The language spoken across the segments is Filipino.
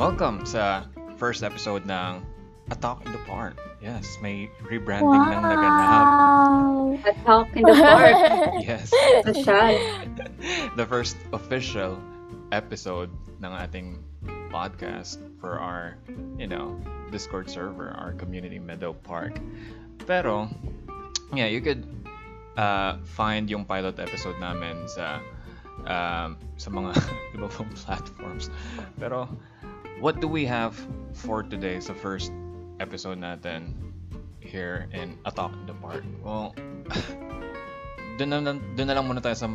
Welcome sa first episode ng A Talk in the Park. Yes, may rebranding ng naganap. A talk in the park. Yes, Social. the first official episode ng ating podcast for our, you know, Discord server, our community Meadow Park. Pero, yeah, you could uh, find yung pilot episode namin sa um, sa mga iba pang platforms. Pero, what do we have for today sa first episode natin here in A Talk in the Park? Well, dun na, dun na lang muna tayo sa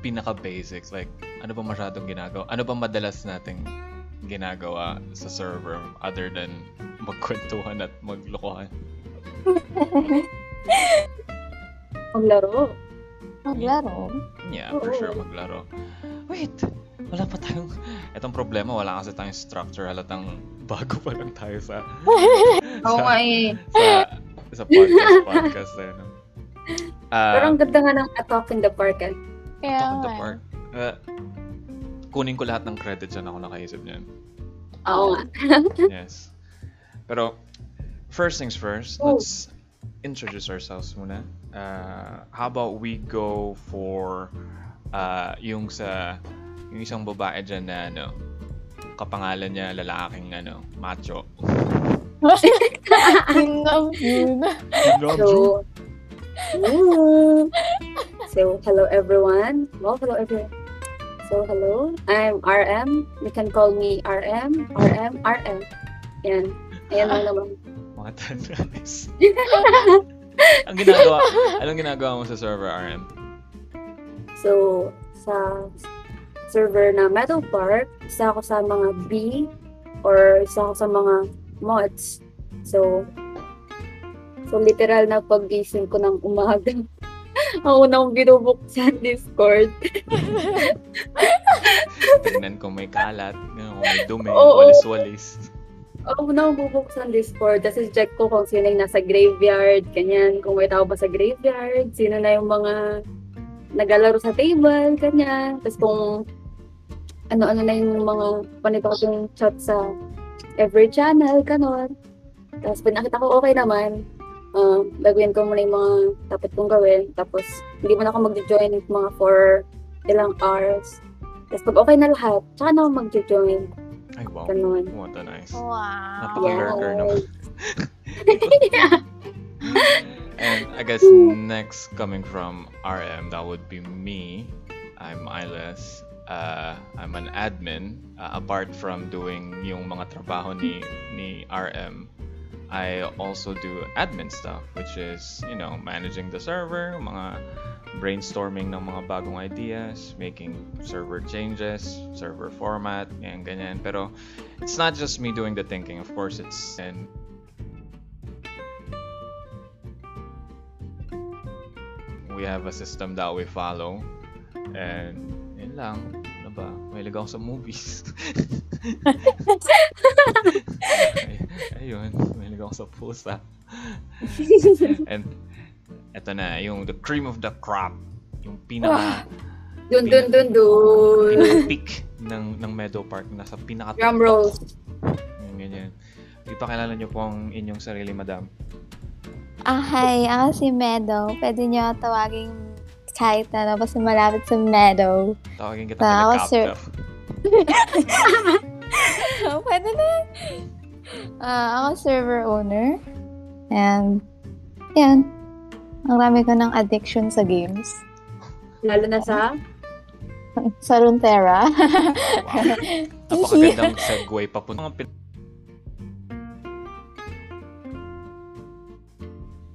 pinaka-basics. Like, ano ba masyadong ginagawa? Ano ba madalas nating ginagawa sa server other than magkwentuhan at maglokohan? Maglaro. Maglaro. Yeah, for sure maglaro. Wait, wala pa tayong... Itong problema, wala kasi tayong structure. Halatang bago pa lang tayo sa... Nga eh. sa, sa podcast, podcast na yun. no? Ah, Pero ang ganda nga ng A talk in the park. Eh. Kaya Talk in the nga. Park. Uh, kunin ko lahat ng credit dyan ako nakaisip niyan. Oo nga. Yes. Pero, first things first, Oh. let's introduce ourselves muna. Uh, how about we go for uh, yung sa yung isang babae dyan na ano, kapangalan niya lalaking ano, macho. Yun lang yun. So, so hello everyone. Well, hello everyone. So hello, I'm RM. You can call me RM, RM, RM. Yan. Ayan lang naman. Mga tanais. Ang ginagawa, anong ginagawa mo sa server RM? So, sa server na Meadow Park, isa ako sa mga B or isa ako sa mga mods. So, so literal na paggising ko ng umaga, ang una kong binubuksan Discord. Tingnan kung may kalat, kung may dumi, Oo. walis-walis. Ang una kong bubuksan Discord, tapos check ko kung sino yung nasa graveyard, ganyan, kung may tao ba sa graveyard, sino na yung mga naglalaro sa table, ganyan. Tapos kung ano-ano na yung mga panito ko yung chat sa every channel, ganon. Tapos pag nakita ko okay naman, uh, gagawin ko muna yung mga dapat kong gawin. Tapos hindi mo na ako mag-join mga for ilang hours. Tapos pag okay na lahat, tsaka na ako mag-join. Ay, wow. Ganon. What a nice. Wow. Napaka-lurker Yes. naman. And I guess next coming from RM, that would be me. I'm Iles. Uh, I'm an admin. Uh, apart from doing yung mga trabaho ni, ni RM, I also do admin stuff, which is, you know, managing the server, mga brainstorming ng mga bagong ideas, making server changes, server format, and ganyan. Pero it's not just me doing the thinking. Of course, it's and we have a system that we follow. And yun lang. Ano ba? May ako sa movies. Ay, ayun. May ako sa pusa. And eto na, yung the cream of the crop. Yung pinaka Dun, dun, dun, dun. pinaka peak ng ng Meadow Park nasa pinaka Drum rolls. Yung ganyan. Ipakilala niyo po ang inyong sarili, madam. Ah, hi. Ako si Meadow. Pwede niyo ako tawagin kahit ano, basta malapit sa Meadow. Tawagin kita ako, pala sir. Capta. Pwede na. Ah, ako server owner. And, yan. Ang rami ko ng addiction sa games. Lalo na sa Sa Runeterra. Wow. Napakagandang segue papunta. Mga pin-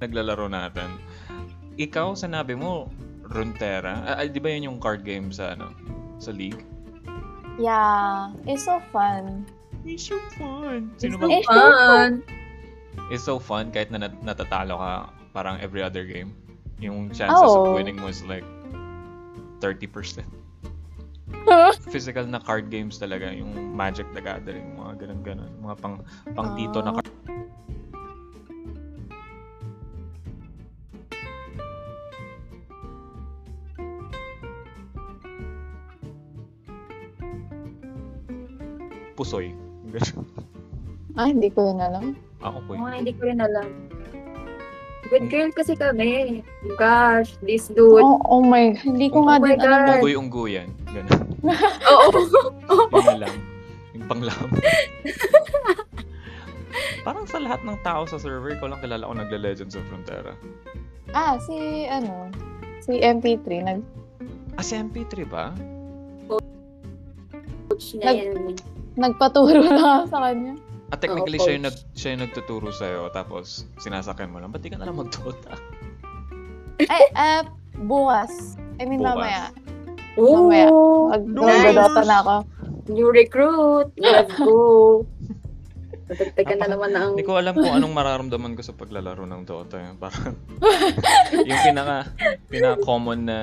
naglalaro natin. Ikaw, sanabi mo, Runeterra. Ah, ah, di ba yun yung card game sa ano? Sa League? yeah. It's so fun. It's so fun. Sino so ba? Eh, fun. It's so fun kahit na nat- natatalo ka parang every other game. Yung chances of Oh. winning mo is like 30%. Physical na card games talaga. Yung Magic the Gathering, mga ganun-ganun. Mga pang, pang tito na Ah. card. Pusoy. Ah, hindi ko yun alam. Ako po. Mga hindi ko rin alam. Good girl kasi kami. Gosh, this dude. Oh, oh my, hindi ko Oh nga my din alam. God. Unggoy-unggoyan. Ganun. Oo. Na lang. Yung panglam. Parang sa lahat ng tao sa server, ko lang kilala ko nagle-Legends of Frontera. Ah, si, ano, si MP3, nag, Ah, si MP3 ba? Coach niya yan. Nagpaturo na sa kanya. Ah, technically, Oo, siya, yung nag, siya yung nagtuturo sa'yo, tapos sinasakyan mo lang. Ba't di ka na lang mag-Dota? Ay, ah, bukas. I mean, Bukas. mamaya. Mamaya. Oo. Mag, Nice. Na ako. New recruit. Let's go. Natagtagan na naman ang... Hindi ko alam kung anong mararamdaman ko sa paglalaro ng Dota. eh. Parang, yung pinaka, pinaka-common na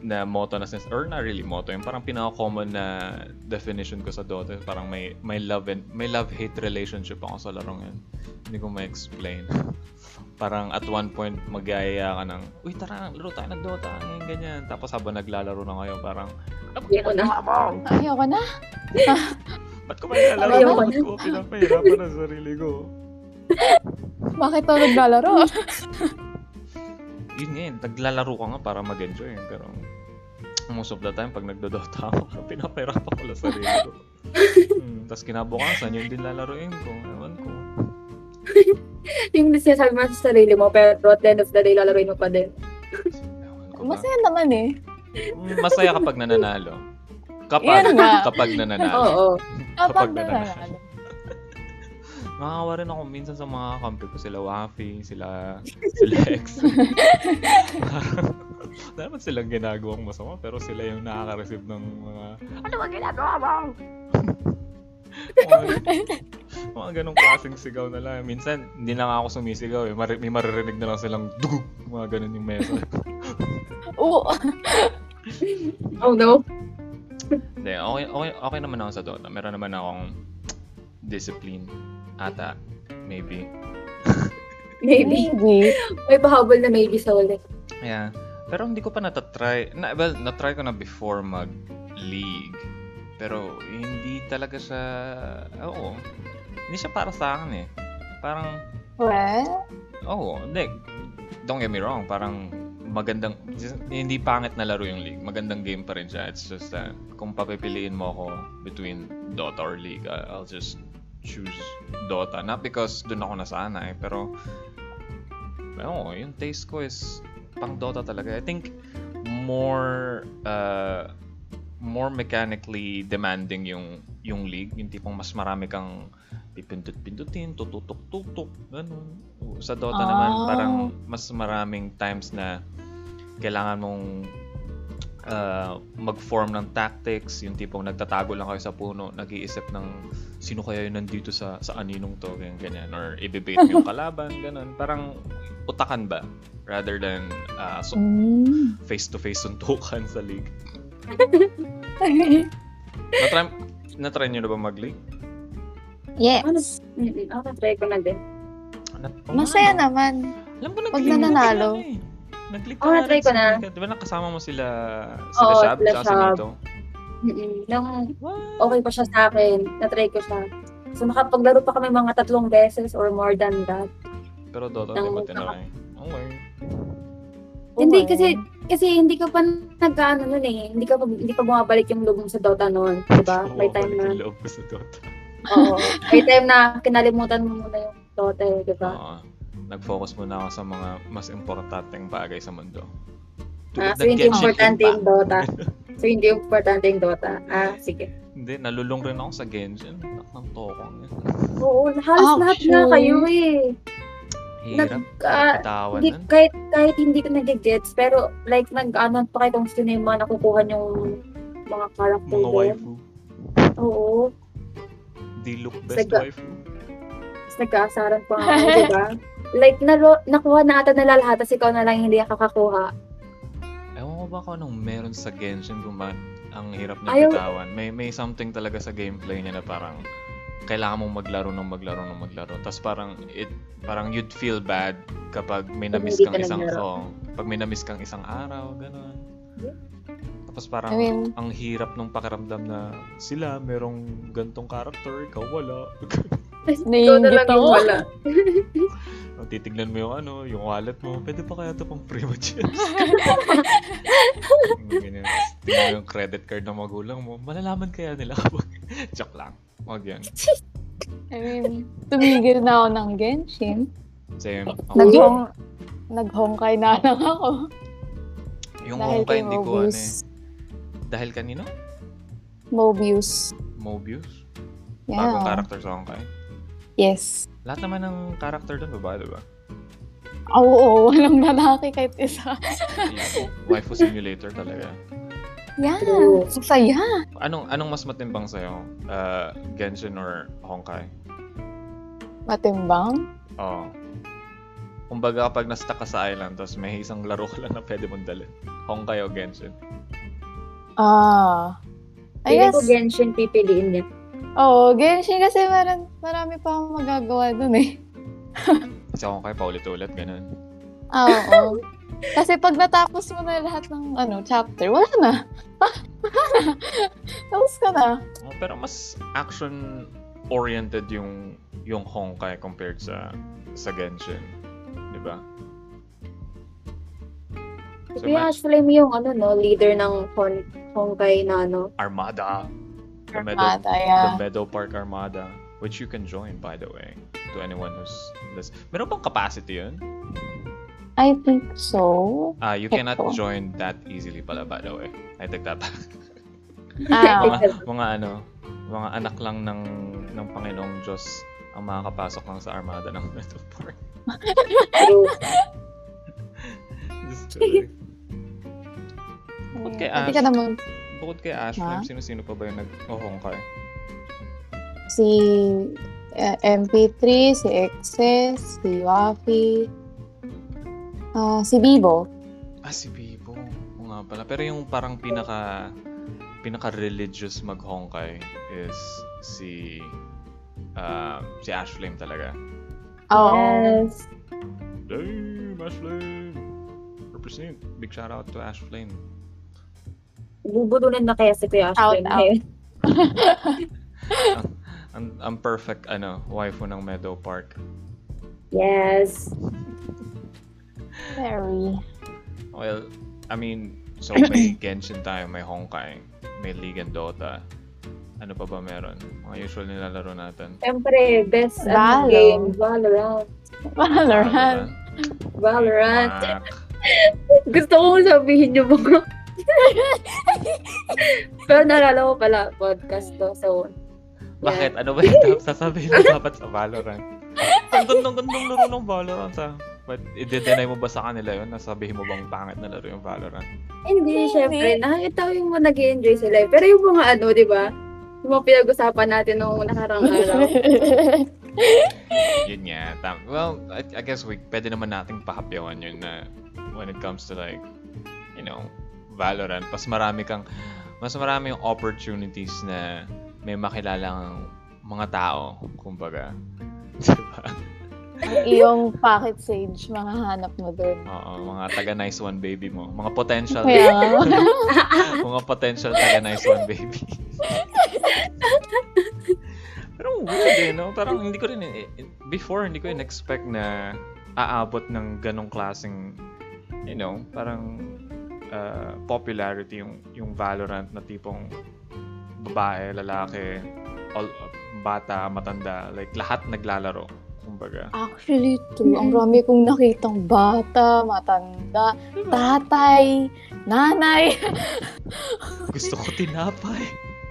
na motto na sense or not really motto yung parang pinaka-common na definition ko sa Dota parang may may love and may love hate relationship ako sa larong yan hindi ko ma-explain parang at one point magaya ka ng uy tara laro tayo ng Dota ganyan ganyan tapos habang naglalaro na kayo parang Ayoko na. Ayoko na. ba't ko ba nilalaro Ayoko ba't ko pinapahirapan ang sarili ko Bakit ako naglalaro? yun nga yun, naglalaro ka nga para mag-enjoy. Pero most of the time, pag nagdodota ako, pinapahirapan ko lang sarili ko. hmm, Tapos kinabukasan, yun din lalaroin ko. Ewan ko. Yung sinasabi mo sa sarili mo, pero at the end of the day, lalaroin mo pa din. Masaya naman eh. Mm, Masaya kapag nananalo. Kapag, Yun nga. kapag nananalo. Oo. Kapag Kapag nananalo. Nakakawa rin ako minsan sa mga kampi ko. Sila Wafi, sila, sila X. Wala naman silang ginagawang masama, pero sila yung nakaka-receive ng mga, ano ba ginagawa mo? mga, mga ganong klaseng sigaw na lang. Minsan, hindi na nga ako sumisigaw eh. Mari- may maririnig na lang silang dugug. Mga ganon yung mesa. Oo. Oh no. Hindi, okay, okay, okay naman ako sa Dota. Meron naman akong discipline. Ata, maybe. Maybe. Maybe. May pahabol na maybe sa ulit. Yeah. Pero hindi ko pa natatry. Na, well, natry ko na before mag-league. Pero hindi talaga siya... Oo. Hindi siya para sa akin eh. Parang... Well, Oo. hindi. Don't get me wrong. Parang magandang... Hindi pangit na laro yung league. Magandang game pa rin siya. It's just that kung papipiliin mo ako between Dota or League, I'll just choose Dota. Not because dun ako nasanay, pero Oo, yung taste ko is pang Dota talaga. I think more uh, more mechanically demanding yung yung league, yung tipong mas marami kang pipindut-pindutin, tututok-tutok, ganun. Sa Dota naman, Ah. parang mas maraming times na kailangan mong uh, mag-form ng tactics, yung tipong nagtatago lang kayo sa puno, nag-iisip ng sino kaya yung nandito sa sa aninong to, ganyan, ganyan. Or ibibait yung kalaban, ganun. Parang utakan ba? Rather than uh, so, mm. face-to-face suntukan sa league. Natry, natry nyo na ba mag-league? Yes. Mm-mm. Ako na-try ko na din. Oo Masaya no? naman. Alam ko Pag nag-league ka nananalo. na eh. Nag-league ka Oo, na rin ko na. Di ba nakasama mo sila, sila Oo, Shab, sila Shab. Nito? Nung What? okay pa siya sa akin, na-try ko siya. So nakapaglaro pa kami mga tatlong beses or more than that. Pero Dota, di ba tinry? Okay. Hindi Oo. kasi kasi hindi ka pa nag-ano nun eh. Hindi ka pa, hindi pa bumabalik yung loob mo sa Dota noon, 'di ba? May time na yung loob ko sa Dota. Oo. May time na kinalimutan mo muna yung Dota, eh, 'di ba? Oo. Nag-focus muna ako sa mga mas importanteng bagay sa mundo. Ah, so hindi importante yung Dota. So hindi importante yung Dota. Ah, sige. Hindi, nalulung rin ako sa Genshin. Nak ng tokong yan. Oo, halos lahat na Actually. kayo eh. Hirap. Nag, Bitawan hindi, kahit, kahit hindi ko nag-gets, pero like nag-ano pa kayo kung sino yung mga nakukuha yung mga character Mga waifu. Oo. Di look best Saga- waifu. Tapos nagkaasaran pa nga, di ba? Like, nalo, nakuha na ata nila lahat, tapos ikaw na lang hindi nakakakuha. Ewan ko ba kung anong meron sa Genshin kung ba ang hirap niya Ayaw- bitawan. May, may something talaga sa gameplay niya na parang kailangan mong maglaro ng maglaro ng maglaro. Tapos parang it parang you'd feel bad kapag may na-miss kang ka isang naglaro. oh, pag may na-miss kang isang araw, ganun. Tapos parang I mean, ang hirap nung pakiramdam na sila merong gantong character, ikaw wala. Ikaw na Naiingit lang yung ako. wala. O, Titignan mo yung ano, yung wallet mo. Pwede pa kaya ito pang free mo chess? Ganyan. Tingnan mo yung credit card ng magulang mo. Malalaman kaya nila kapag... Joke lang. Huwag yan. I mean, tumigil na ako ng Genshin. Same. Ako, Naghong, naghongkay na lang ako. yung dahil Honkai kay hindi ko ano eh. Dahil kanino? Mobius. Mobius? Yeah. Bagong character sa Honkai. Yes. Lahat naman ng character doon babae, diba? Oo, oo, walang lalaki kahit isa. Yeah. Waifu simulator talaga. Yeah, True. ang saya. Anong anong mas matimbang sa'yo? Uh, Genshin or Honkai? Matimbang. Oo. Kumbaga kapag na-stuck ka sa island, tapos may isang laro ka lang na pwede mong dalhin. Honkai o Genshin. Ah. I Pili guess, ko Genshin pipiliin niya. oo, Genshin kasi maran, marami pa akong magagawa dun eh. Kasi Honkai paulit-ulit, ganun. Ah, oo. Kasi pag natapos mo na lahat ng ano chapter, wala na. wala na. Tapos ka na. Oh, pero mas action-oriented yung yung Honkai compared sa sa Genshin. Di ba? So, Si Ash Flame yung ano no, leader ng Hon Honkai na ano. Armada. The Meadow, Armada, yeah. the Meadow Park Armada. Which you can join, by the way. To anyone who's this. Meron bang capacity yun? I think so. Ah, you Heck cannot join that easily pala, by the way. I take that back. Ah, mga, mga ano, mga anak lang ng ng Panginoong Diyos ang makakapasok lang sa armada ng Meadow Park. True. Just joking. Ash, ka naman bukod kay Ash? Flame, sino-sino pa ba yung nag-ohongkay? si eh, MP3, si Excess, si Wafi, ah, si Bibo. Ah, si Bibo. Oo nga pala. Pero yung parang pinaka pinaka-religious mag-hongkay is si ah, si Ash Flame talaga. Oo. Yes. Damn, Ash Flame! Represent. Big shout out to Ash Flame. Bubudulan na kaya si Kuya Ash Shout out. Ang, ang perfect ano, waifu ng Meadow Park. Yes. Very. Well, I mean, so may Genshin tayo, may Honkai, may League and Dota. Ano pa ba meron? Mga usual nilalaro natin. Siyempre, best Valo. ano, game, Valorant. Valorant. Valorant. Mak. Gusto ko sabihin yung mga... Pero nalala ko pala, podcast to. So, Bakit? Ano ba yung sasabihin mo dapat sa Valorant? Ang gandang-gandang laro ng Valorant ha. But i-deny mo ba sa kanila yun? Nasabihin mo bang pangit na laro yung Valorant? hindi, syempre, nakakita ko yung mga nag enjoy sila. eh. Pero yung mga ano, di ba? Yung mga pinag-usapan natin nung nakarang araw. Yun nga. Tam- well, I, I guess we, pwede naman nating pahapyawan yun na when it comes to like, you know, Valorant, mas marami kang, mas marami yung opportunities na may makilalang mga tao, kumbaga. Diba? Iyong pocket sage, makahanap mo dun. Oo, mga taga nice one baby mo. Mga potential, nga. mga potential taga nice one baby. Pero weird eh, no? Parang hindi ko rin, eh, before hindi ko in-expect na aabot ng ganong klaseng, you know, parang uh, popularity yung, yung Valorant na tipong babae, lalaki, all, bata, matanda, like lahat naglalaro. Kumbaga. Actually, true. Ang rami kong nakitang bata, matanda, tatay, nanay. Gusto ko tinapay.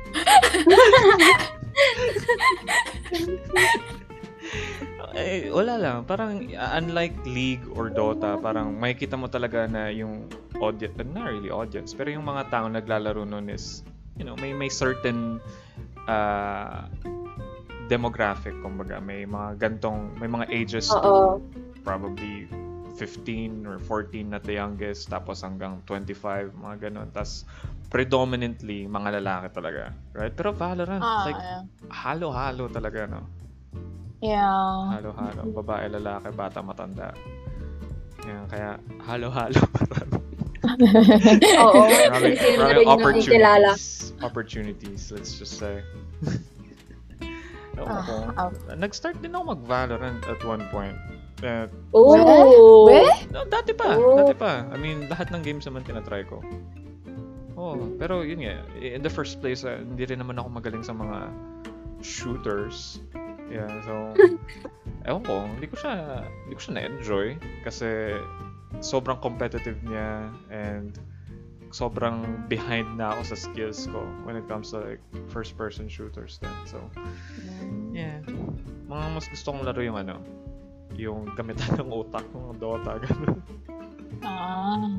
eh, wala lang. Parang uh, unlike League or Dota, parang makikita mo talaga na yung audience, not really audience, pero yung mga tao naglalaro nun is, you know, may may certain uh, demographic, kumbaga. May mga gantong, may mga ages to Oo. probably 15 or 14 at the youngest, tapos hanggang 25, mga ganun. Tapos, predominantly, mga lalaki talaga. Right? Pero Valorant, Ah, like, halo-halo talaga, no? Yeah. Halo-halo. Babae, lalaki, bata, matanda. Yan, kaya halo-halo. Oo. Yung nakikilala. opportunities. Opportunities, let's just say. Ewan ko. Ah, Nag-start din ako mag-Valorant at one point. Eh, Oh. Weh? no, dati pa, Oh. dati pa. I mean, lahat ng games naman tinatry ko. Oh, pero yun nga, in the first place, ah, hindi rin naman ako magaling sa mga shooters. Yeah, so, ewan ko, hindi ko siya, hindi ko siya na-enjoy kasi sobrang competitive niya and sobrang behind na ako sa skills ko when it comes to like first person shooters then. So, yeah. Mga mas gusto kong laro yung ano, yung gamitan ng utak, mga Dota, ganun. Ah.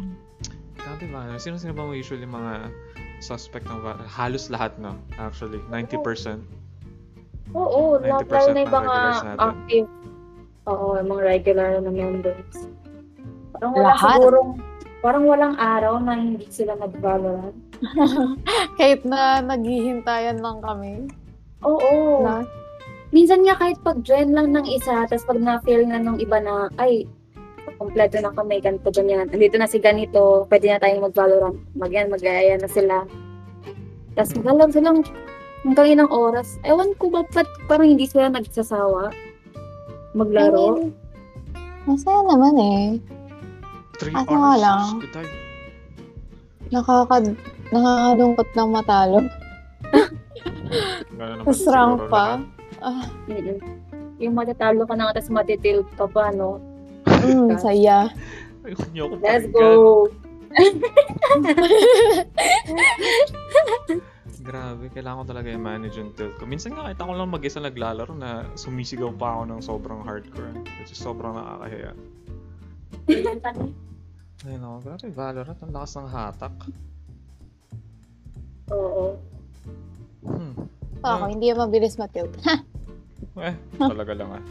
Grabe ba? Sino-sino ba usually mga suspect ng Valorant? Halos lahat, no? Actually, 90%. Oo, 90% lahat lalo na yung ng mga active. Oo, yung mga regular na members. Parang wala Lahat? sigurong, parang walang araw na hindi sila mag-Valorant. Kahit na naghihintayan lang kami. Oo. Na, Minsan nga kahit pag-join lang ng isa, tapos pag na-feel na nung iba na, ay, kompleto na kami, ganito, ganyan. Andito na si ganito, pwede na tayong mag-Valorant. Mag-yan, mag-aya na sila. Tapos magalang silang hanggang ilang oras. Ewan ko ba, ba't parang hindi sila nagsasawa maglaro? I mean, masaya naman eh. 3 Ako nga hours. lang. Time. Nakaka, nakakalungkot lang matalo. Tapos rank pa. Ah, Mm-mm. Yung matatalo ka na, tapos matitilt ka pa, no? mm, saya. Ayoko niyo ako Let's pakinggan. go! Grabe, kailangan ko talaga i-manage yung tilt ko. Minsan nga kahit ako lang mag-isa naglalaro na sumisigaw pa ako ng sobrang hardcore. Which is sobrang nakakahiya. Ayun ako, grabe, Valorant, ang lakas ng hatak. Oo. Hmm. Ako, hindi yung mabilis matilt. Eh, talaga lang ah.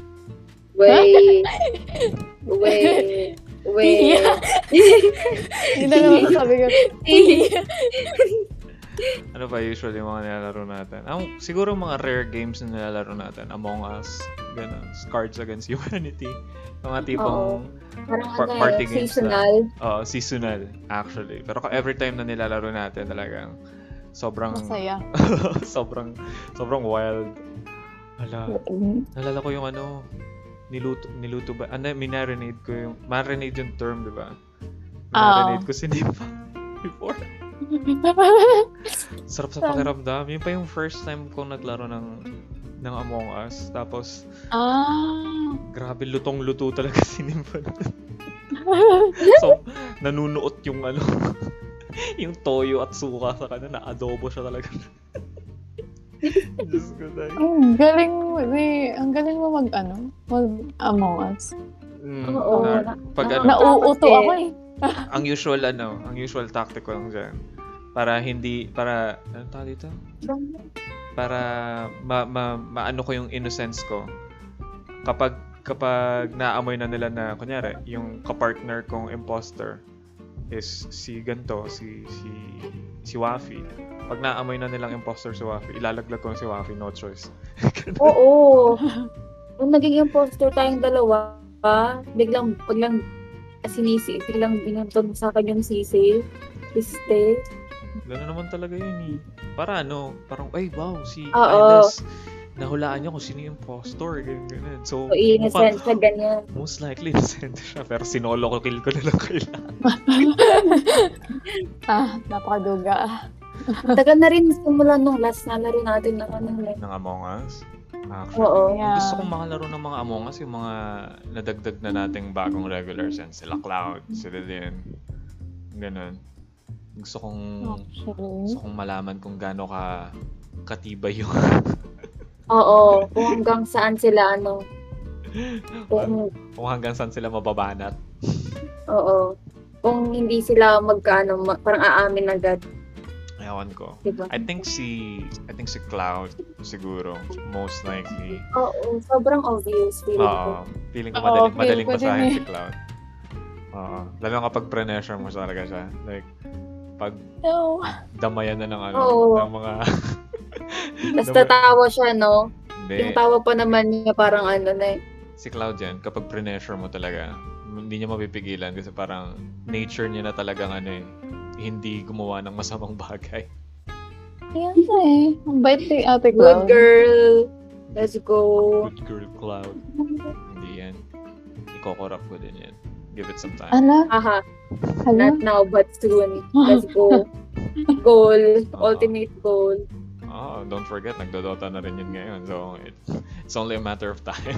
Wait. Wait. Wait. Hindi na naman sabi ko. Ano ba usually yung mga nilalaro natin? Ang, siguro mga rare games na nilalaro natin. Among Us, ganun. Cards Against Humanity. Mga tipong Parang Par- ano party eh, games seasonal. uh, seasonal, actually. Pero every time na nilalaro natin, talagang sobrang Masaya. sobrang sobrang wild. Hala, nalala ko yung ano, niluto, niluto ba? Ano, minarinade ko yung, marinade yung term, di ba? Marinade ko si Nipa before. Sarap sa pakiramdam. Yun pa yung first time ko naglaro ng ng Among Us. Tapos, ah. grabe, lutong-luto talaga si Nimpa. so, nanunuot yung ano, yung toyo at suka sa kanya, na adobo siya talaga. Diyos ko. Ang galing mo, eh, ang galing mo mag, ano, mag Among Us. Mm, Oo, na, na- pag na- ano, Nauuto kasi- ako eh. ang usual ano, ang usual tactic ko lang dyan. Para hindi, para, ano tawag dito? Para ma, ma, maano ko yung innocence ko. Kapag, kapag naamoy na nila na, kunyari, yung kapartner kong imposter is si ganto, si, si, si Wafi. Pag naamoy na nilang imposter si Wafi, ilalaglag ko si Wafi, no choice. Oo. Nung naging imposter tayong dalawa, biglang, biglang sinisi, biglang binuntog sa akin yung sisi. Piste. Gano'n naman talaga yun eh. Para ano, parang, ay wow, si Oo. Nahulaan niya kung sino yung impostor, ganyan, ganyan. So, So, innocent siya, ganyan. most likely innocent siya, pero sinolo ko, kill ko na lang kailangan. Ah, napakaduga. Tagal na rin simula nung last na laro natin ng ano eh. Ng Among Us. Actually, Oo. Yeah. gusto kong makalaro ng mga Among Us, yung mga nadagdag na nating bagong regulars yan. Sila Cloud, sila din. Ganun. Gusto kong, Actually. gusto kong malaman kung gaano ka katibay yung Oo, kung hanggang saan sila ano. Kung, kung hanggang saan sila mababanat. oo. Kung hindi sila magkano, ma- parang aamin agad. Ewan ko. Diba? I think si I think si Cloud siguro most likely. Oo, sobrang obvious feeling ko. Oo. Feeling ko madaling, feel madaling ko basahin eh. si Cloud. Oo. Lalo na kapag pre-pressure mo talaga siya. Like pag No. damayan na ng ano, Oo. ng mga Tapos tatawa siya, no? Hindi. Yung tawa pa naman niya parang ano na eh. Si Cloud yan, kapag pre-pressure mo talaga, Hindi niya mapipigilan kasi parang nature niya na talagang ano eh, hindi gumawa ng masamang bagay. Yan na eh. Ang bait ni Ate Good Cloud. girl. Let's go. Good girl, Cloud. Hindi yan. Iko-corrupt ko din yan. Give it some time. Ala, Aha. hala. Not now, but soon. Let's go. Goal. Ultimate goal. Oh, don't forget, nagdodota na rin yun ngayon. So, it, it's only a matter of time.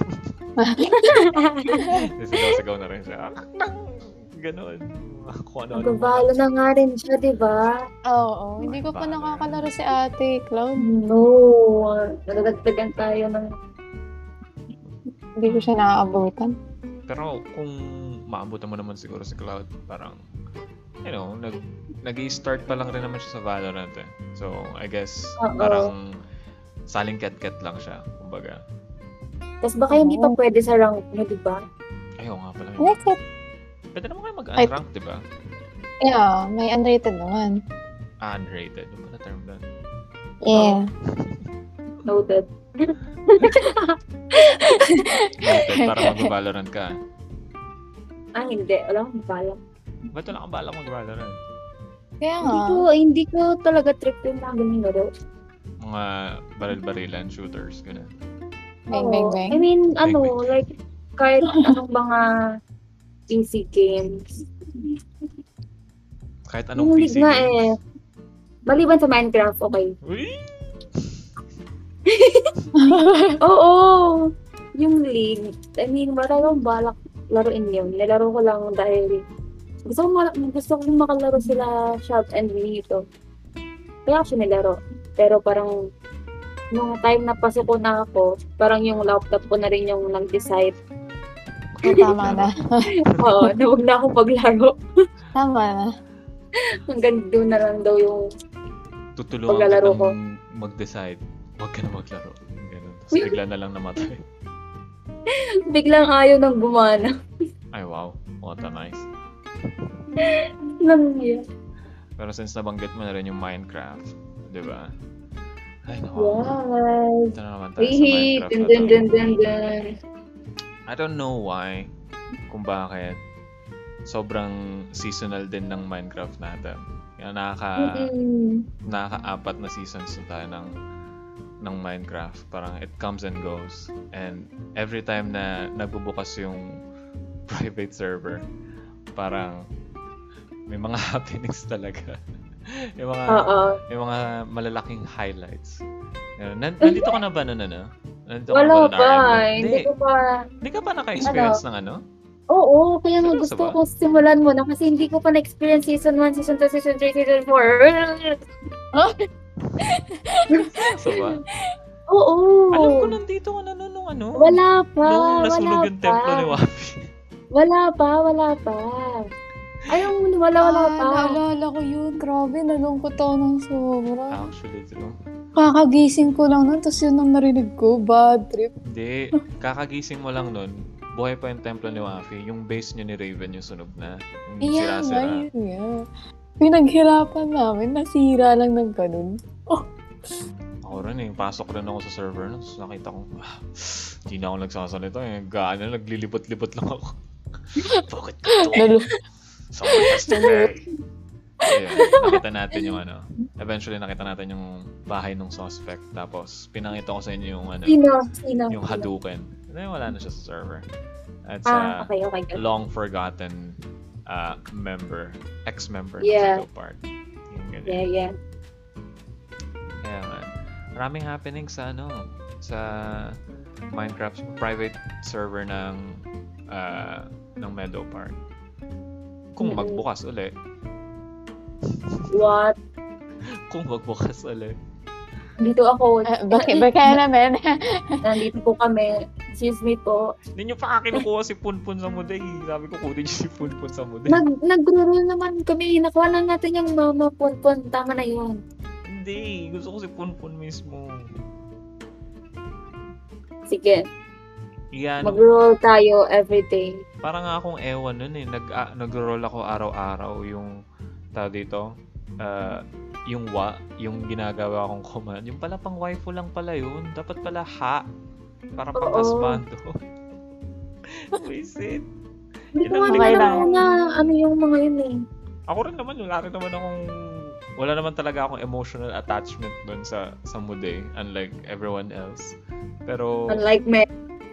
Sigaw-sigaw na rin siya. Ganon. Kung ano-ano. Magkabalo na nga rin siya, di ba? Oo, hindi ko pa nakakalaro si Ate Cloud. No. Nadadagdagan tayo ng... Hindi ko siya nakaabutan. Pero kung maabutan mo naman siguro si Cloud, parang, you know, nag, nag-start pa lang rin naman siya sa Valorant eh. So, I guess, Oo. parang saling ket-ket lang siya, kumbaga. Tapos baka hindi pa pwede sa rank nyo, di ba? Ayaw nga pala it. Pwede naman mag-unrank, di ba? Yeah, may unrated naman. Ah, unrated. Ano ba na term doon? Yeah. Noted. Rated para mag-Valorant ka. Ah, hindi. Wala akong balak. Ba't wala kang balak mag-Valorant? Kaya nga. Hindi ko, hindi ko talaga trip yung mga ganun laro. Mga baril-barilan, shooters, gano'n. Bang, bang, bang. I mean, Bang, ano, bang. like, kahit anong mga PC games. Kahit anong Yung PC nga games. eh. Maliban sa Minecraft, okay. Uy! Oo! Yung league. I mean, wala akong balak laruin yun. Nilaro ko lang dahil gusto ko, mala- gusto ko makalaro sila Shop and Vito. Kaya ako siya nilaro. Pero parang nung time na pasok ko na ako, parang yung laptop ko na rin yung nag-decide. Oh, tama na. Oo, na huwag na akong paglaro. Tama na. Hanggang doon na lang daw yung Tutulungan Paglalaro ko. mag-decide. Huwag ka na maglaro. Ganun. Tapos bigla na lang namatay. biglang ayaw nang gumana. Ay, wow. What a nice. Nang. Pero since nabanggit mo na rin yung Minecraft, di ba? Ay, naku. Yes. Ito na naman tayo sa Minecraft dun dun dun dun dun. I don't know why, kung bakit sobrang seasonal din ng Minecraft natin. Kaya nakaka, Mm-mm. nakaka-apat na seasons na tayo ng ng Minecraft. Parang it comes and goes. And every time na nagbubukas yung private server, parang may mga happenings talaga. yung mga Oo. yung mga malalaking highlights. Nandito ka na ba nun, ano? Nandito ka Wala na ba nun, pa. RM? Hindi ko pa. Hindi ka pa naka-experience ng ano? Oo, kaya nga gusto ko simulan mo na kasi hindi ko pa na-experience season 1, season 2, season 3, season 4. So ba? Oo. Alam ko nandito ka na nun nung ano. Wala pa. Nung nasunog wala yung pa. templo ni Wafi. Wala pa, wala pa. Ayun, wala, wala ah, pa. naalala ko yun. Grabe, nalungkot ako ng sobra. Actually, true. Kakagising ko lang nun, tapos yun ang narinig ko. Bad trip. Hindi. Kakagising mo lang nun. Buhay pa yung templo ni Wafi. Yung base niyo ni Raven yung sunog na. Yung nga, sira-sira. yun nga. Pinaghirapan namin, nasira lang ng ganun. Ako rin eh. Pasok rin ako sa server nun. Tapos nakita ko, ah, hindi na ako nagsasalita eh. Gaano, naglilibot-libot lang ako. Bakit ka to? To pay. Ayun, nakita natin yung ano. Eventually, nakita natin yung bahay ng suspect. Tapos, pinangita ko sa inyo yung ano, Sino? Sino? yung? Hadouken. Then, wala na siya sa server. At Ah, sa okay, okay. good. long forgotten uh, member, ex-member Yeah. ng. Yung ganyan. Yeah, yeah. Kaya nga, maraming happening sa ano, sa Minecraft private server ng uh, ng Meadow Park. Kung magbukas uli, What? kung magbukas uli. Dito ako. ah, bakit ba kaya naman? Nandito po kami. Excuse me po. Hindi nyo pa kinukuha si Punpun sa muday. Sabi ko, kunin nyo si Punpun sa muday. Nag, nag-roll naman kami. Nakuha na natin yung mama punpun. Tama na yun. Hindi, gusto ko si Punpun mismo. Sige. Yan, Mag-roll tayo everyday. parang nga akong ewan nun eh. Nag, ah, nag-roll ako araw-araw yung, tawag dito, ah, yung wa, yung ginagawa kong command. Yung pala pang waifu lang pala yun. Dapat pala ha. Para pang husbando. Visit. Hindi ko alam na ano yung mga yun eh. Ako rin naman, wala rin naman akong wala naman talaga akong emotional attachment dun sa sa Muday unlike everyone else. Pero Unlike me.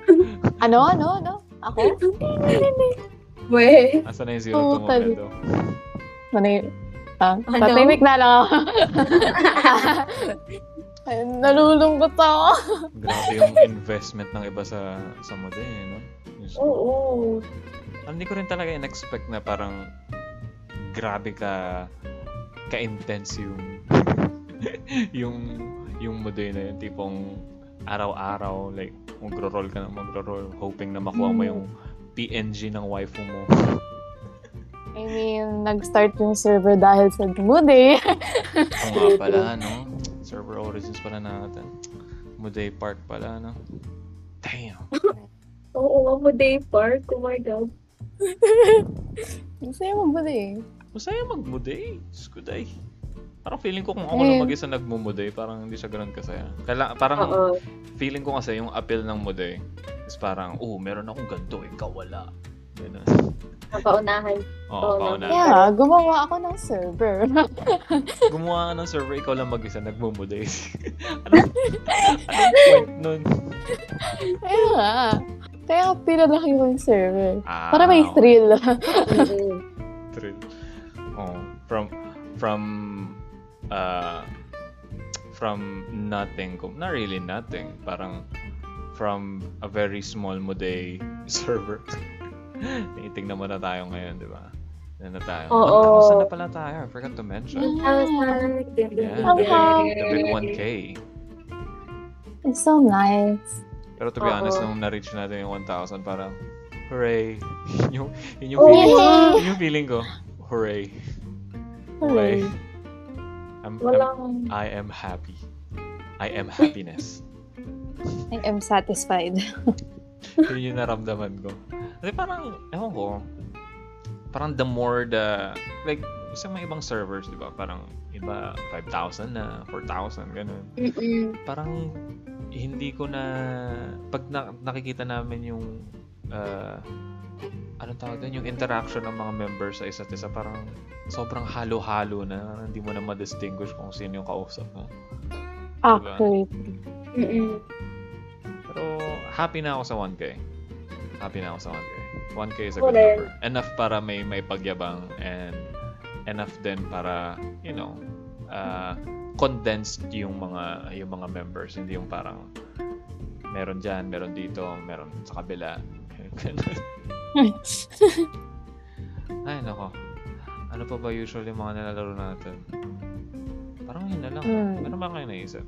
Ano, ano, ano? Ako? We. asa na yung zero to Totally. momento? Ano yun? Ah, Ano? Patahimik na lang ako. Ay, Nalulungkot ako. Grabe yung investment ng iba sa sa Muday, eh, no? Oo. Hindi ko rin talaga in-expect na parang grabe ka ka-intense yung yung yung Muday na yun. Tipong araw-araw, like, magro-roll ka na magro-roll, hoping na makuha mo Mm. yung PNG ng waifu mo. I mean, nag-start yung server dahil sa mood eh. Oo nga pala, no? Server origins pala natin. Muday Park pala, no? Damn. Oo, ako day park. Oh my God. Masaya mo ba eh? Masaya mag-muday. Skuday. Parang feeling ko kung ako lang mag-isa nagmumuday, parang hindi siya ganun kasaya. Kaila, parang Oo. feeling ko kasi yung appeal ng muday is parang, oh, meron akong ganito, ikaw wala. Ganun. Napaunahan. Oo, Oo, pauna. Yeah, gumawa ako ng server. Gumawa ka ng server, ikaw lang mag-isa, nagmumuday. ano, anong point nun? Nga. Kaya pinalaki ko yung server. Ah, Para may okay. thrill. Mm-mm. thrill. Oh, from from uh from nothing, kum- not really nothing, parang from a very small Muday server. Tinitingnan mo na tayo ngayon, di ba? Yan na tayo. Oo. 1,000 na pala tayo. I forgot to mention. Outside. Yeah, Ang the big, the big Yay. 1K. It's so nice. Pero to be Oo. honest, nung na-reach natin yung 1,000, parang, hooray. yun yung, yun yung feeling! Yun yung feeling ko. Hooray. Hooray. I'm, I'm. I am happy. I am happiness. I am satisfied. Yun yung naramdaman ko. Kasi parang, ewan ko, parang the more the, like, sa mga ibang servers, di ba? Parang, iba, 5,000 na, 4,000, ganun. Mm-mm. Parang, hindi ko na, pag na, nakikita namin yung, uh, anong tawag doon, yung interaction ng mga members sa isa't isa, parang sobrang halo-halo na, hindi mo na ma-distinguish kung sino yung kausap mo. Actually. Mm-mm. Pero happy na ako sa 1K. Happy na ako sa 1K. 1K is a good rin. number. Enough para may may pagyabang and enough din para, you know, uh, condensed yung mga yung mga members, hindi yung parang meron diyan, meron dito, meron sa kabila. Ay, nako. Ano pa ba usually mga nilalaro natin? Parang yun na lang. Hmm. Ano ba kayo naisip?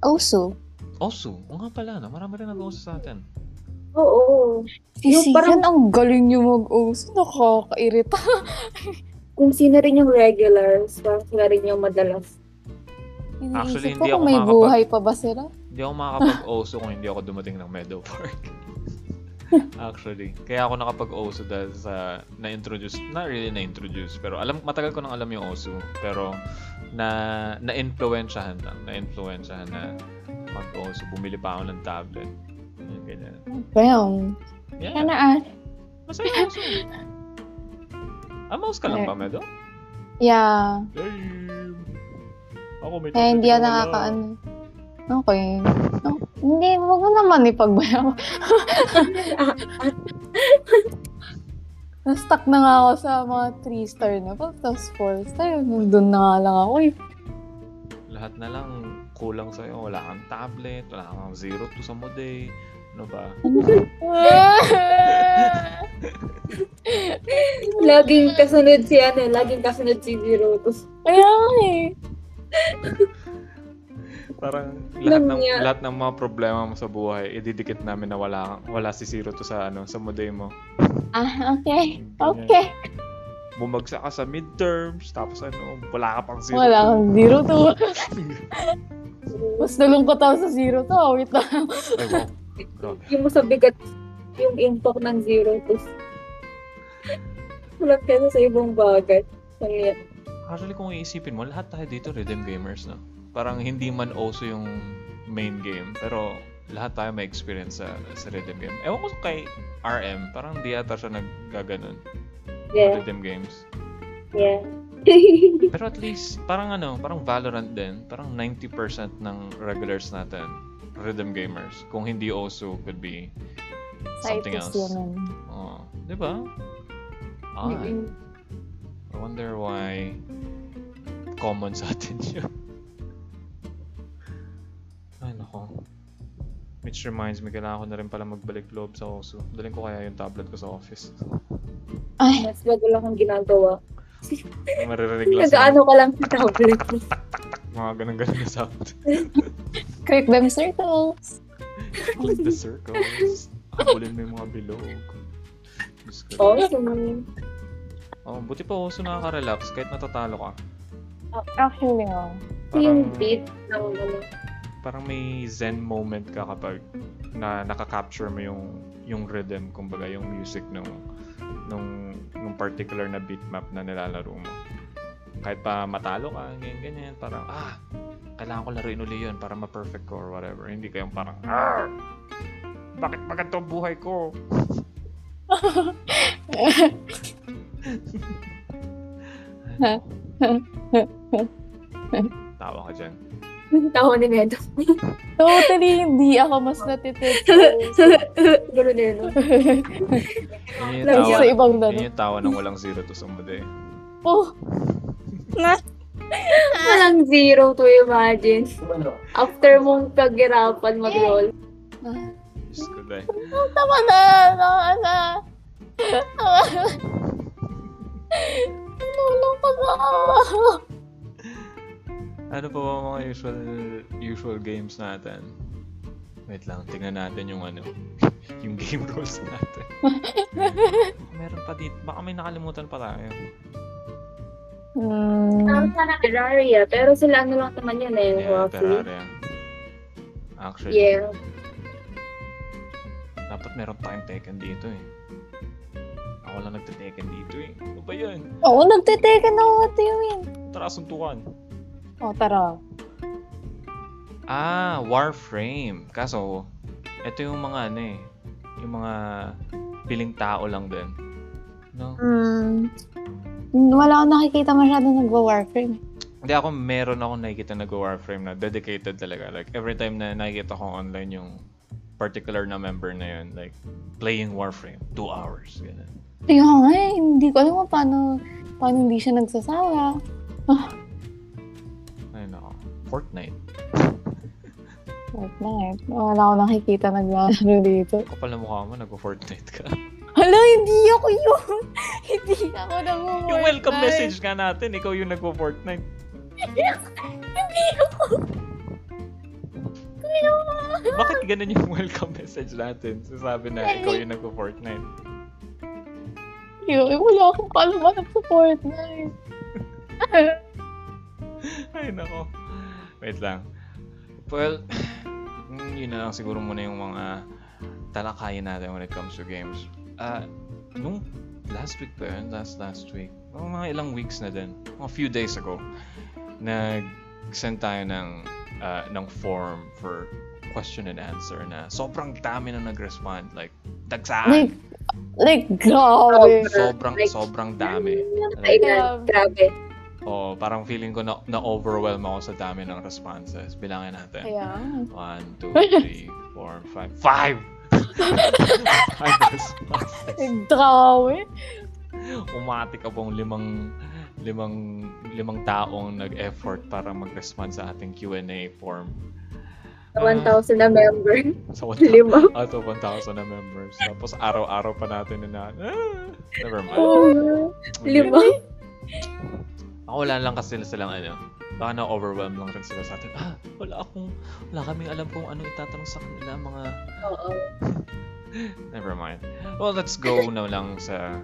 Also, Osu. O nga pala, no? Marami rin nag-osu sa atin. Oo. si Yung parang- ang galing niyo mag-oso. Nakakairita. Kung sino rin yung regulars, parang sila rin yung madalas. Actually, Iniisip hindi ko ako may makakapag- buhay pa ba sila. Hindi ako makakapag-osu kung hindi ako dumating ng Meadow Park. Actually. Kaya ako nakapag-osu dahil sa na-introduce, not really na-introduce, pero alam matagal ko nang alam yung osu. Pero na na-influensyahan lang. Na-influensyahan na mag-osu. Bumili pa ako ng tablet. Ganyan, ganyan. Bam. Yeah. Sana ah. Masaya osu. Ah, ka lang ba, Meadow? Yeah. Damn. Ako may Kaya hindi wala. nakakaano. Okay. No, hindi, wag mo naman ipagbaya ko. Na-stuck na nga ako sa mga 3 star na pa. Tapos 4 star. Nandun na nga lang ako eh. Lahat na lang kulang sa'yo. Wala kang tablet, wala kang zero to sa Moday. Ano ba? Laging kasunod si ano, laging kasunod si Zero. Tapos, Kaya nga eh. Parang lahat ng Nangya- lahat ng mga problema mo sa buhay, ididikit namin na wala wala si zero to sa ano, sa Moday mo. Ah, okay. Ganyan. Okay. Bumagsak ka sa midterms, tapos ano, wala ka pang zero. Wala to. kang zero to. Mas nalungkot ako sa zero to. Wait lang. Grabe. yung sa bigat, yung impact ng Zero. Tapos, wala kesa sa ibang bagay. Kaya, Actually, kung iisipin mo, lahat tayo dito rhythm gamers, no? Parang hindi man also yung main game, pero lahat tayo may experience sa, sa rhythm game. Ewan ko kay RM, parang di ata siya naggaganon. Yeah, Rhythm games. yeah. Pero at least, parang ano, parang Valorant din. Parang 90% ng regulars natin, rhythm gamers. Kung hindi also, could be something Citus else. yun. Oh, di ba? Ah, Mm-mm. I wonder why common sa atin yun. Ay, nako. Which reminds me, kailangan ko na rin pala magbalik loob sa OSU. Daling ko kaya yung tablet ko sa office. Ay, Mas bago lang akong ginagawa. Maririnig lang sa Nag-ano ka lang sa tablet. mga ganun-ganun na sound. quick them circles. Click the circles. Habulin mo yung mga bilog. Awesome. Oh, buti pa OSU nakaka-relax kahit natatalo ka. Actually, oh. Ito yung Parang- beat ng parang may zen moment ka kapag na nakaka-capture mo yung yung rhythm, kumbaga yung music nung nung nung particular na beat map na nilalaro mo. Kahit pa matalo ka, ganyan ganyan, parang ah, kailangan ko laruin uli yun para ma-perfect ko or whatever. Hindi kayong parang ah, bakit ba ganito buhay ko? Tawa ka dyan. Tawa ni Medo. Totally hindi ako mas natitip. No? Yun yun yung tawa ng walang zero to sumude. Oh, Walang zero to imagine. After mong paghirapan mag-roll. Diyos ko dahil. tama na! Tama na! Tulong ko na! Ano pa ba mga usual usual games natin? Wait lang, tingnan natin yung ano, yung game rules natin. Meron pa dito, baka may nakalimutan pa tayo. Hmm. Terraria. Pero sila ano lang naman yun eh. Yeah, Waffle. Terraria. Actually, Yeah. dapat meron tayong Tekken dito eh. Ako lang nagte-Tekken dito eh. Ano ba yun? Oo, nagtiteke na what do you mean? Tara, suntukan. Oh, tara. Ah, Warframe. Kaso, ito yung mga ano eh, yung mga piling tao lang din. No? Hmm. Wala akong nakikita masyado nagwa-warframe. Hindi ako, meron ako nakikita nag-Warframe na dedicated talaga. Like, every time na nakikita ko online yung particular na member na yun, like, playing Warframe, two hours, ganun. Kaya nga eh, hindi ko alam kung paano, paano hindi siya nagsasawa. Ayun ako. Fortnite. Fortnite. Wala akong nakikita naglalaro dito. Kapal na mukha mo, nag-Fortnite ka. Hala, hindi ako yun! Hindi ako nag-Fortnite. yung welcome message ka natin, ikaw yung nag-Fortnite. hindi ako. Nga. Bakit ganun yung welcome message natin? Sasabi na ikaw yung nag-Fortnite. Yun, eh, wala akong kalaman sa Fortnite. Ay, nako. Wait lang. Well, mm, yun na lang siguro muna yung mga talakayin natin when it comes to games. Ah, nung last week pa yun, last last week, mga, mga ilang weeks na din, mga few days ago, nag-send tayo ng, ah, ng form for question and answer na sobrang dami na nag-respond. Like, dagsaan. Like, like, grabe. Sobrang, Like, sobrang dami. Ay, Grabe. Oh, parang feeling ko na, na-overwhelm ako sa dami ng responses. Bilangin natin. Kaya, 1, 2, 3, 4, 5. 5! 5 responses. like, grabe. Umati ka pong limang limang limang taong nag-effort para mag-respond sa ating Q&A form. Sa 1,000 na member. Sa 1,000 Lima. out of 1,000 na members. Tapos araw-araw pa natin na ah, never mind. Oh, lima. Ako wala lang kasi sila silang ano, baka na-overwhelm lang rin sila sa atin. Ah, wala akong, wala kaming alam kung ano itatanong sa kanila mga, Oo. never mind. Well, let's go na lang sa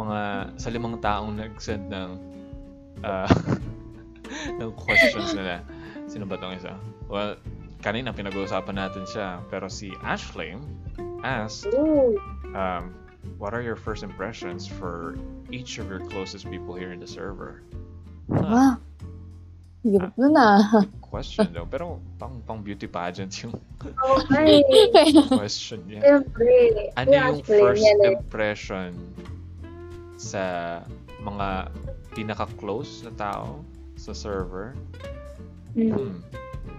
mga, sa limang taong nag-send ng, uh, ng questions nila. Sino ba tong isa? Well, kanina pinag-uusapan natin siya, pero si Ashley asked, um, what are your first impressions for each of your closest people here in the server? Huh. Wow. Hirap ah. Question daw. Pero pang, pang beauty pageant yung Okay. question niya. Siyempre. Ano yung first impression sa mga pinaka-close na tao sa server? Mm. Hmm.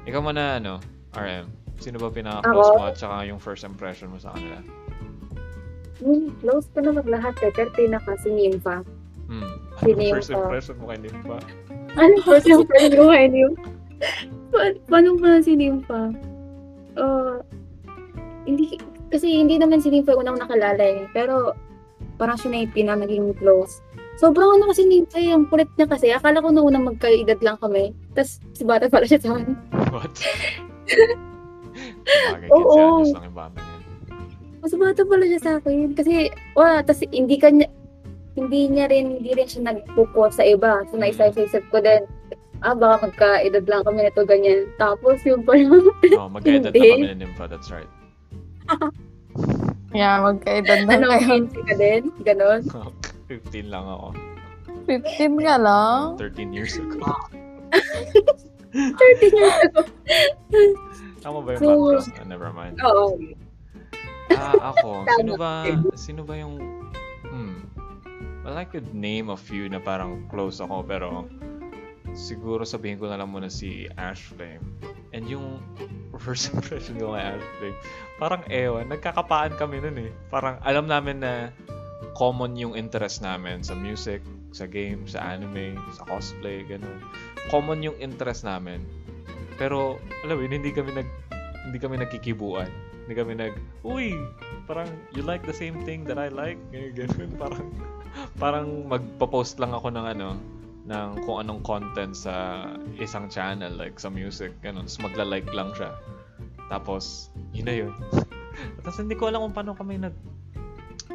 Ikaw muna, ano, RM. Sino ba pinaka-close mo at saka yung first impression mo sa kanila? Hmm, close ko naman lahat eh. Pero pinaka si Nympha. Hmm. Ano yung first impression mo kay Nimpa? Ano first friend ko kay Nympha? Pa- paano ba si Nympha? Uh, hindi, kasi hindi naman si yung unang nakalala eh. Pero parang siya na yung pinaka naging close. Sobrang ano kasi Nympha eh, ang kulit niya kasi. Akala ko nung unang magkaedad lang kami. Tapos si bata pala siya sa akin. What? Bagay, Oo. 15 anos lang yung bata niya. Mas bata pala siya sa akin. Kasi, wala, tas hindi kanya, hindi niya rin, hindi rin siya nagpupo sa iba. So, naisip-isip ko din, ah, baka magka-edad lang kami nito, ganyan. Tapos, yung parang, Oh, mag-edit na Hindi. kami ni Nimpa, that's right. Yeah, magkaedad na ano, kayo. 15 ka din, ganon. 15 lang ako. 15 ka lang? 13 years ago. 13 years ago. Tama ba yung So-? Ah, never mind. Oo. Ah, ako. Sino ba, sino ba yung, hmm, well, I could name a few na parang close ako, pero siguro sabihin ko na lang muna si Ashley. And yung first impression ko kay Ashley, parang ewan, nagkakapaan kami nun eh. Parang alam namin na common yung interest namin sa music, sa game, sa anime, sa cosplay, ganun. Common yung interest namin. Pero, alam mo, hindi kami nag hindi kami nagkikibuan. Hindi kami nag, uy, parang you like the same thing that I like. Ganyan, ganun. Parang, parang magpo-post lang ako ng ano, ng kung anong content sa isang channel, like sa music, ganun. Tapos magla-like lang siya. Tapos, yun na yun. Tapos hindi ko alam kung paano kami nag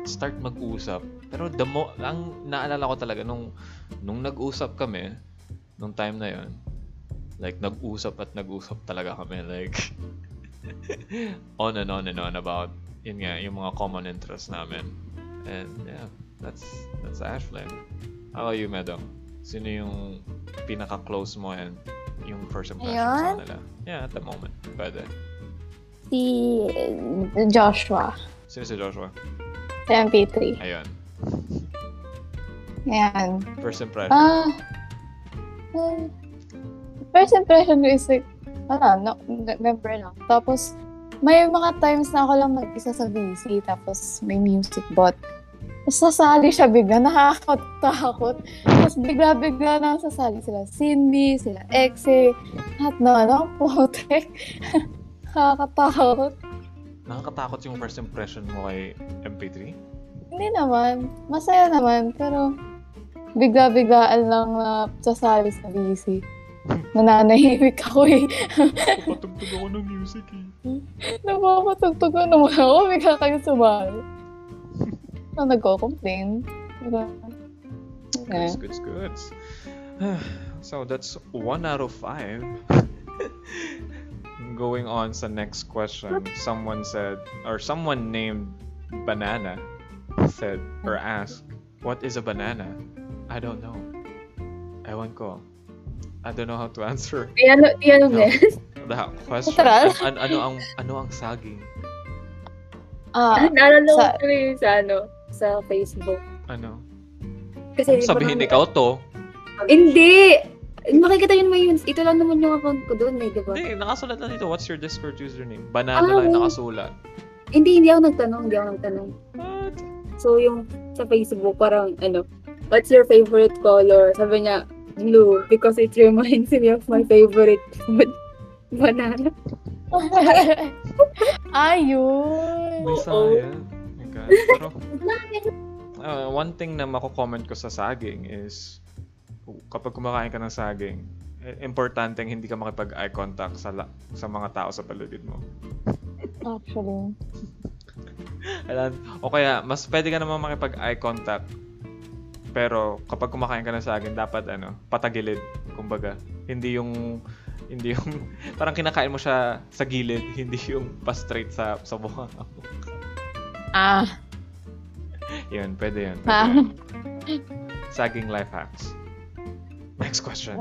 start mag-usap. Pero the mo, ang naalala ko talaga nung nung nag-usap kami nung time na yon like nag-usap at nag-usap talaga kami like on and on and on about yun nga yung mga common interests namin and yeah that's that's Ashley how about you Medong sino yung pinaka-close mo and yung first impression sa Ayun? kanila yeah at the moment pwede Si Joshua. sino si Joshua Sa MP3. ayun Ayan. first impression Ah. eh, first impression ko is like, wala, no, member lang. Tapos, may mga times na ako lang mag-isa sa VC, tapos may music bot. Tapos sasali siya bigla, nakakatakot. Tapos bigla-bigla na sasali sila Cindy, sila Exe, at na ano, putek. Nakakatakot. nakakatakot yung first impression mo kay MP3 Hindi naman. Masaya naman. Pero bigla-biglaan lang na sasali sa VC. Nananahimik ako eh. patugtog ako ng music eh Napapatugtog ko naman ako. Bigla kayo sumali. Na nagko-complain. Diba? Goods, goods, goods. so that's one out of five. Going on sa next question, someone said, or someone named Banana said or asked, "What is a banana?" I don't know. Ewan ko. I don't know how to answer Piano, piano No. the question. Literal? An- ano ang ano ang saging? Ah, Naalala ko Sa- sa ano, sa Facebook. Ano? Kasi Kung sabihin parang- ikaw to, Hindi! Makikita yun mo yun. Ito lang naman yung account ko doon, eh, di ba? hindi, nakasulat na dito. What's your Discord username? Banana Ah, lang nakasulat. Hindi, hindi ako nagtanong. Hindi ako nagtanong. What? So, yung sa Facebook, parang, ano, what's your favorite color? Sabi niya, blue, because it reminds me of my favorite food. Banana. Ayun. May Oo. sayang. Oh my God. Pero, uh, one thing na mako-comment ko sa saging is kapag kumakain ka ng saging, eh, importante hindi ka makipag eye contact sa la- sa mga tao sa paligid mo. Actually. Alam, o kaya mas pwede ka naman makipag eye contact pero kapag kumakain ka ng saging dapat ano, patagilid kumbaga. Hindi yung hindi yung parang kinakain mo siya sa gilid, hindi yung pa straight sa sa mukha. Ah. Yun, pwede yun. Ah. Pwede yun. Saging life hacks. Next question.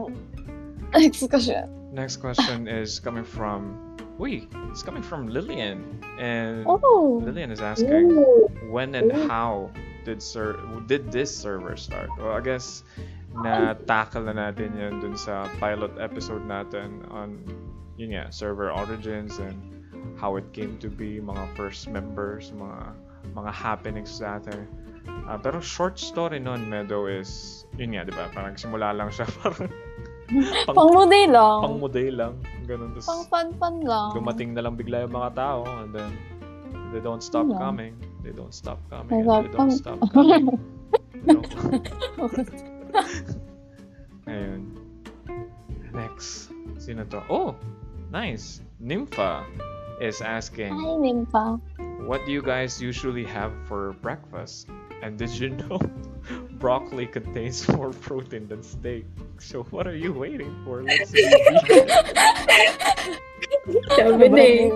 Next question. Next question is coming from. Wait, it's coming from Lillian, and Oh. Lillian is asking. Ooh. when and Ooh. how did ser did this server start? Well, I guess na tackle na natin yun dun sa pilot episode natin on yun nga, server origins and how it came to be, mga first members, mga mga happenings natin. Ah, pero short story nun, Meadow, is yun nga, di ba? Parang simula lang siya, parang pang, Pang muday lang. pang model lang. Ganun. Tapos Pang fun-fun lang. dumating na lang bigla yung mga tao and then they don't stop lang. coming they don't stop coming. And they don't stop coming. Ayun. Next. Sino to? Oh nice. Nympha is asking Ay, Nympha. what do you guys usually have for breakfast and did you know broccoli contains more protein than steak so what are you waiting for let's see Sabi na eh.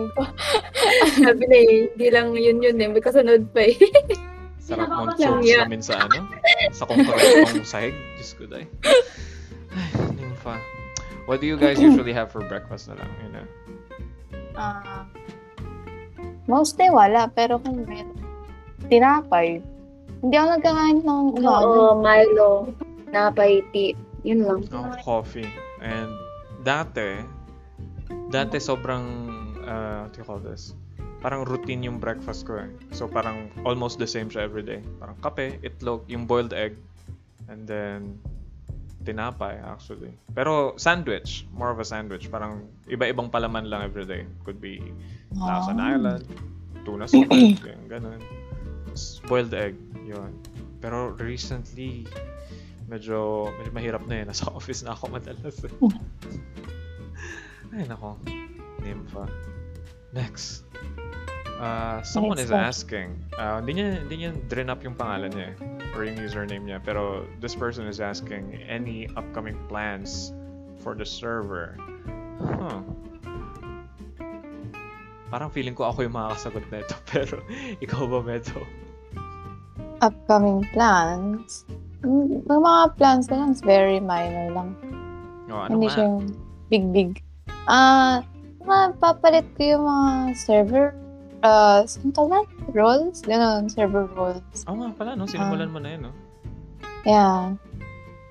Sabi na eh. Hindi lang yun yun eh. May kasunod pa eh. Sarap mong Nakakatawa. chokes namin sa ano? Sa konkretong sahig. Diyos ko day. Ay, nympha. What do you guys usually have for breakfast na lang? Yun na. Ah. mostly wala, pero kung meron, tinapay. Hindi ako nagkakain ng umaga. Oo, Milo. Napay tea. Yun lang. Oh, coffee. And dati, dati sobrang, uh, what do you call this? Parang routine yung breakfast ko eh. So parang almost the same siya everyday. Parang kape, itlog, yung boiled egg, and then tinapay actually. Pero sandwich, more of a sandwich. Parang iba-ibang palaman lang everyday. Could be Thousand Ah. Island, tuna yung ganun. Boiled egg, yun. Pero recently, medyo, medyo mahirap na eh. Nasa office na ako madalas eh. Ay, nako. Nympha. Next. Uh, someone Next is question. asking, uh, hindi niya, hindi niya drain up yung pangalan niya eh, or yung username niya, pero this person is asking any upcoming plans for the server. Huh. Parang feeling ko ako yung makakasagot na ito, pero ikaw ba, Meto? Upcoming plans. Yung mga plans ko lang very minor lang. O, ano Hindi siya yung big big. Ah, mga papalit ko yung mga server uh, saan tawag? Roles? Ganon, server roles. Oo nga pala, no? Sinimulan mo na yun, no? Yeah.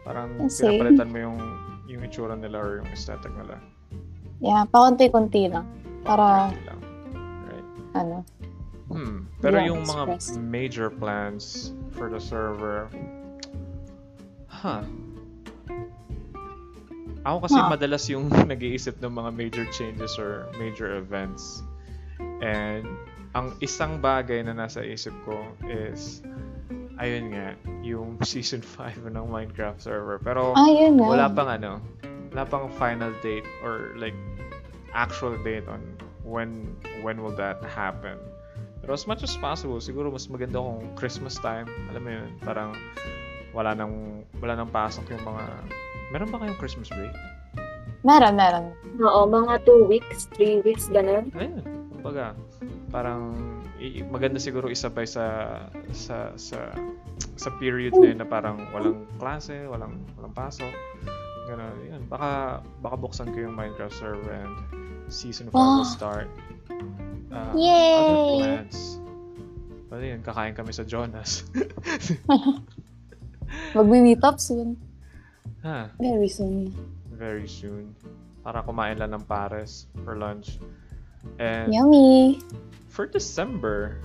Parang Kasi- pinapalitan mo yung yung itsura nila or yung aesthetic nila. Yeah, pakunti-kunti lang. Para, Konti lang. Right. ano, Hmm. Pero Yeah, yung mga express. major plans for the server, huh. Ako kasi Huh. madalas yung nag-iisip ng mga major changes or major events. And ang isang bagay na nasa isip ko is ayun nga, yung season 5 ng Minecraft server. Pero ah, yun na. wala pang ano, wala pang final date or like actual date on when when will that happen. Pero as much as possible, siguro mas maganda kung Christmas time, alam mo yun, parang wala nang wala nang pasok yung mga Meron ba kayong Christmas break? Meron, meron. Oo, mga 2 weeks, 3 weeks, ganun. Ayun, kumbaga, parang maganda siguro isabay sa sa sa sa period na yun na parang walang klase, walang walang pasok. Ganun, yun. Baka baka buksan ko yung Minecraft server and season 5 will Wow. start. Uh, Yay! Other plans. Pwede yun, kakain kami sa Jonas. Mag-meet up soon. ha, Very soon. very soon. Para kumain lang ng pares for lunch. And Yummy. for December,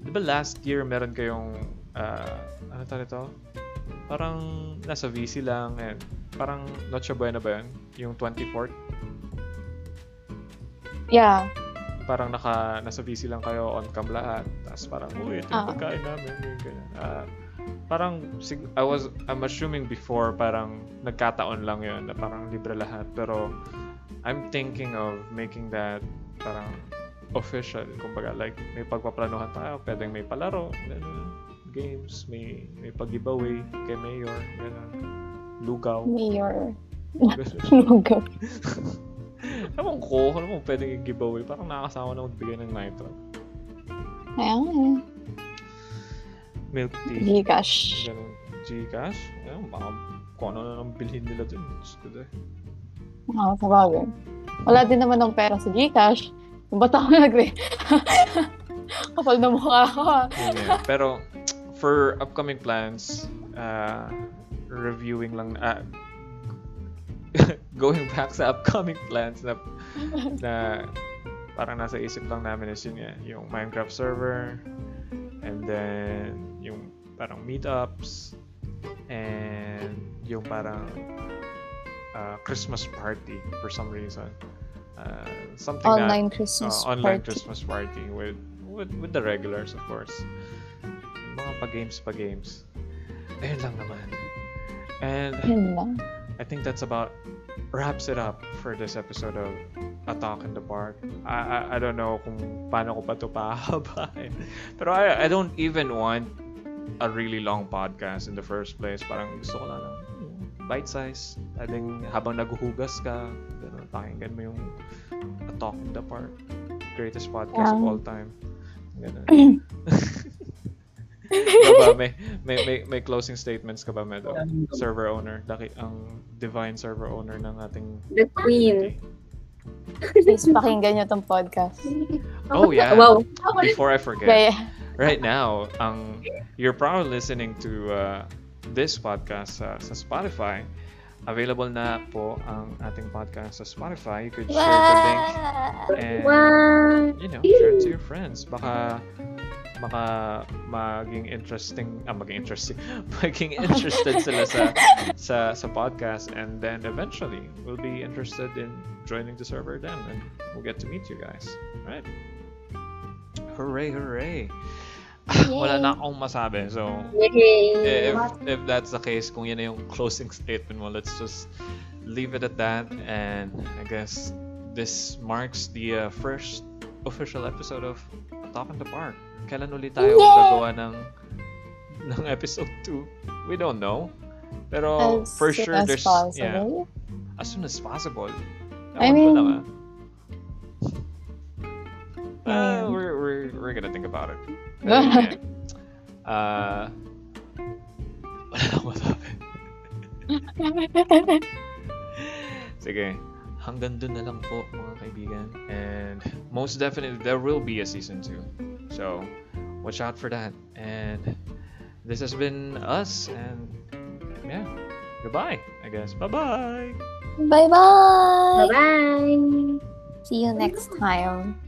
di ba last year meron kayong, uh, ano tawag ito? Parang nasa VC lang and parang Noche Buena ba yun? Yung 24th? Yeah. Parang naka, nasa VC lang kayo on cam lahat. Tapos parang, uy, ito yung Ah. pagkain namin. Yung ganyan. Ah, parang, sig- I was, I'm assuming before parang nagkataon lang yun na parang libre lahat. Pero, I'm thinking of making that parang official. Kumbaga, like, may pagpaplanuhan tayo. Pwedeng may palaro, ganun, games, may, may pag-giveaway kay Mayor, ganun. Lugaw. Mayor. Lugaw. Ewan ko, ano mo pwedeng i-giveaway? Parang nakakasama na magbigay ng nitro. Kaya nga eh. Milk tea. Gcash. Ganun. Gcash? Ayun, baka kung ano na nang bilhin nila dun. Diyos ko. Oo, sa bagay. Wala din naman ng pera sa Gcash. Ba't ako nagre... Kapal na mukha ako ah. Yan. Pero, for upcoming plans, uh, reviewing lang, uh, going back sa upcoming plans na, na parang nasa isip lang namin is yun nga, yung Minecraft server, and then yung parang meetups, and yung parang uh, Christmas party for some reason. Uh, something that Online Christmas uh, online party. Christmas party with with with the regulars of course. Mga pa-games pa-games. Ayun lang naman. And Yun lang. I think that's about wraps it up for this episode of A Talk in the Park. I, I, I don't know kung paano ko pa ito pahabain. Pero I, I don't even want a really long podcast in the first place. Parang gusto ko lang ng bite size. Pwedeng habang naghuhugas ka, ganun, pakinggan mo yung A Talk in the Park. Greatest podcast of Yeah. all time. Ganun. Ikaw ba, may, may, may, may closing statements ka ba, Medo? Server owner, daki, ang divine server owner ng ating The Queen. Please pakinggan nyo tong podcast. Oh, yeah. Wow. Before I forget, Kaya, right now, ang you're probably listening to uh, this podcast sa, sa Spotify. Available na po ang ating podcast sa Spotify. You could share the link and Wow. you know, share it to your friends. Baka baka maging interesting, ah, maging interesting, maging interested sila sa, sa, sa podcast and then eventually we'll be interested in joining the server then and we'll get to meet you guys. Right? Hooray, hooray! Wala na akong masabi. So, Yay. if, if that's the case, kung yan na yung closing statement mo, let's just leave it at that. And I guess this marks the uh, first official episode of Top Talk in the Park. Kailan ulit tayo Yay! gagawa ng ng episode 2? We don't know. Pero as for sure, as there's yeah, possible. as soon as possible. I Ewan ko mean- lang, ah. Uh, Yeah. we're, we're, we're gonna think about it. Pero. Uh, wala akong masabi. Sige, hanggang dun na lang po mga kaibigan. And most definitely, there will be a season 2. So, watch out for that. And this has been us. And yeah, goodbye, I guess. Bye-bye! Bye-bye! Bye-bye. See you next time.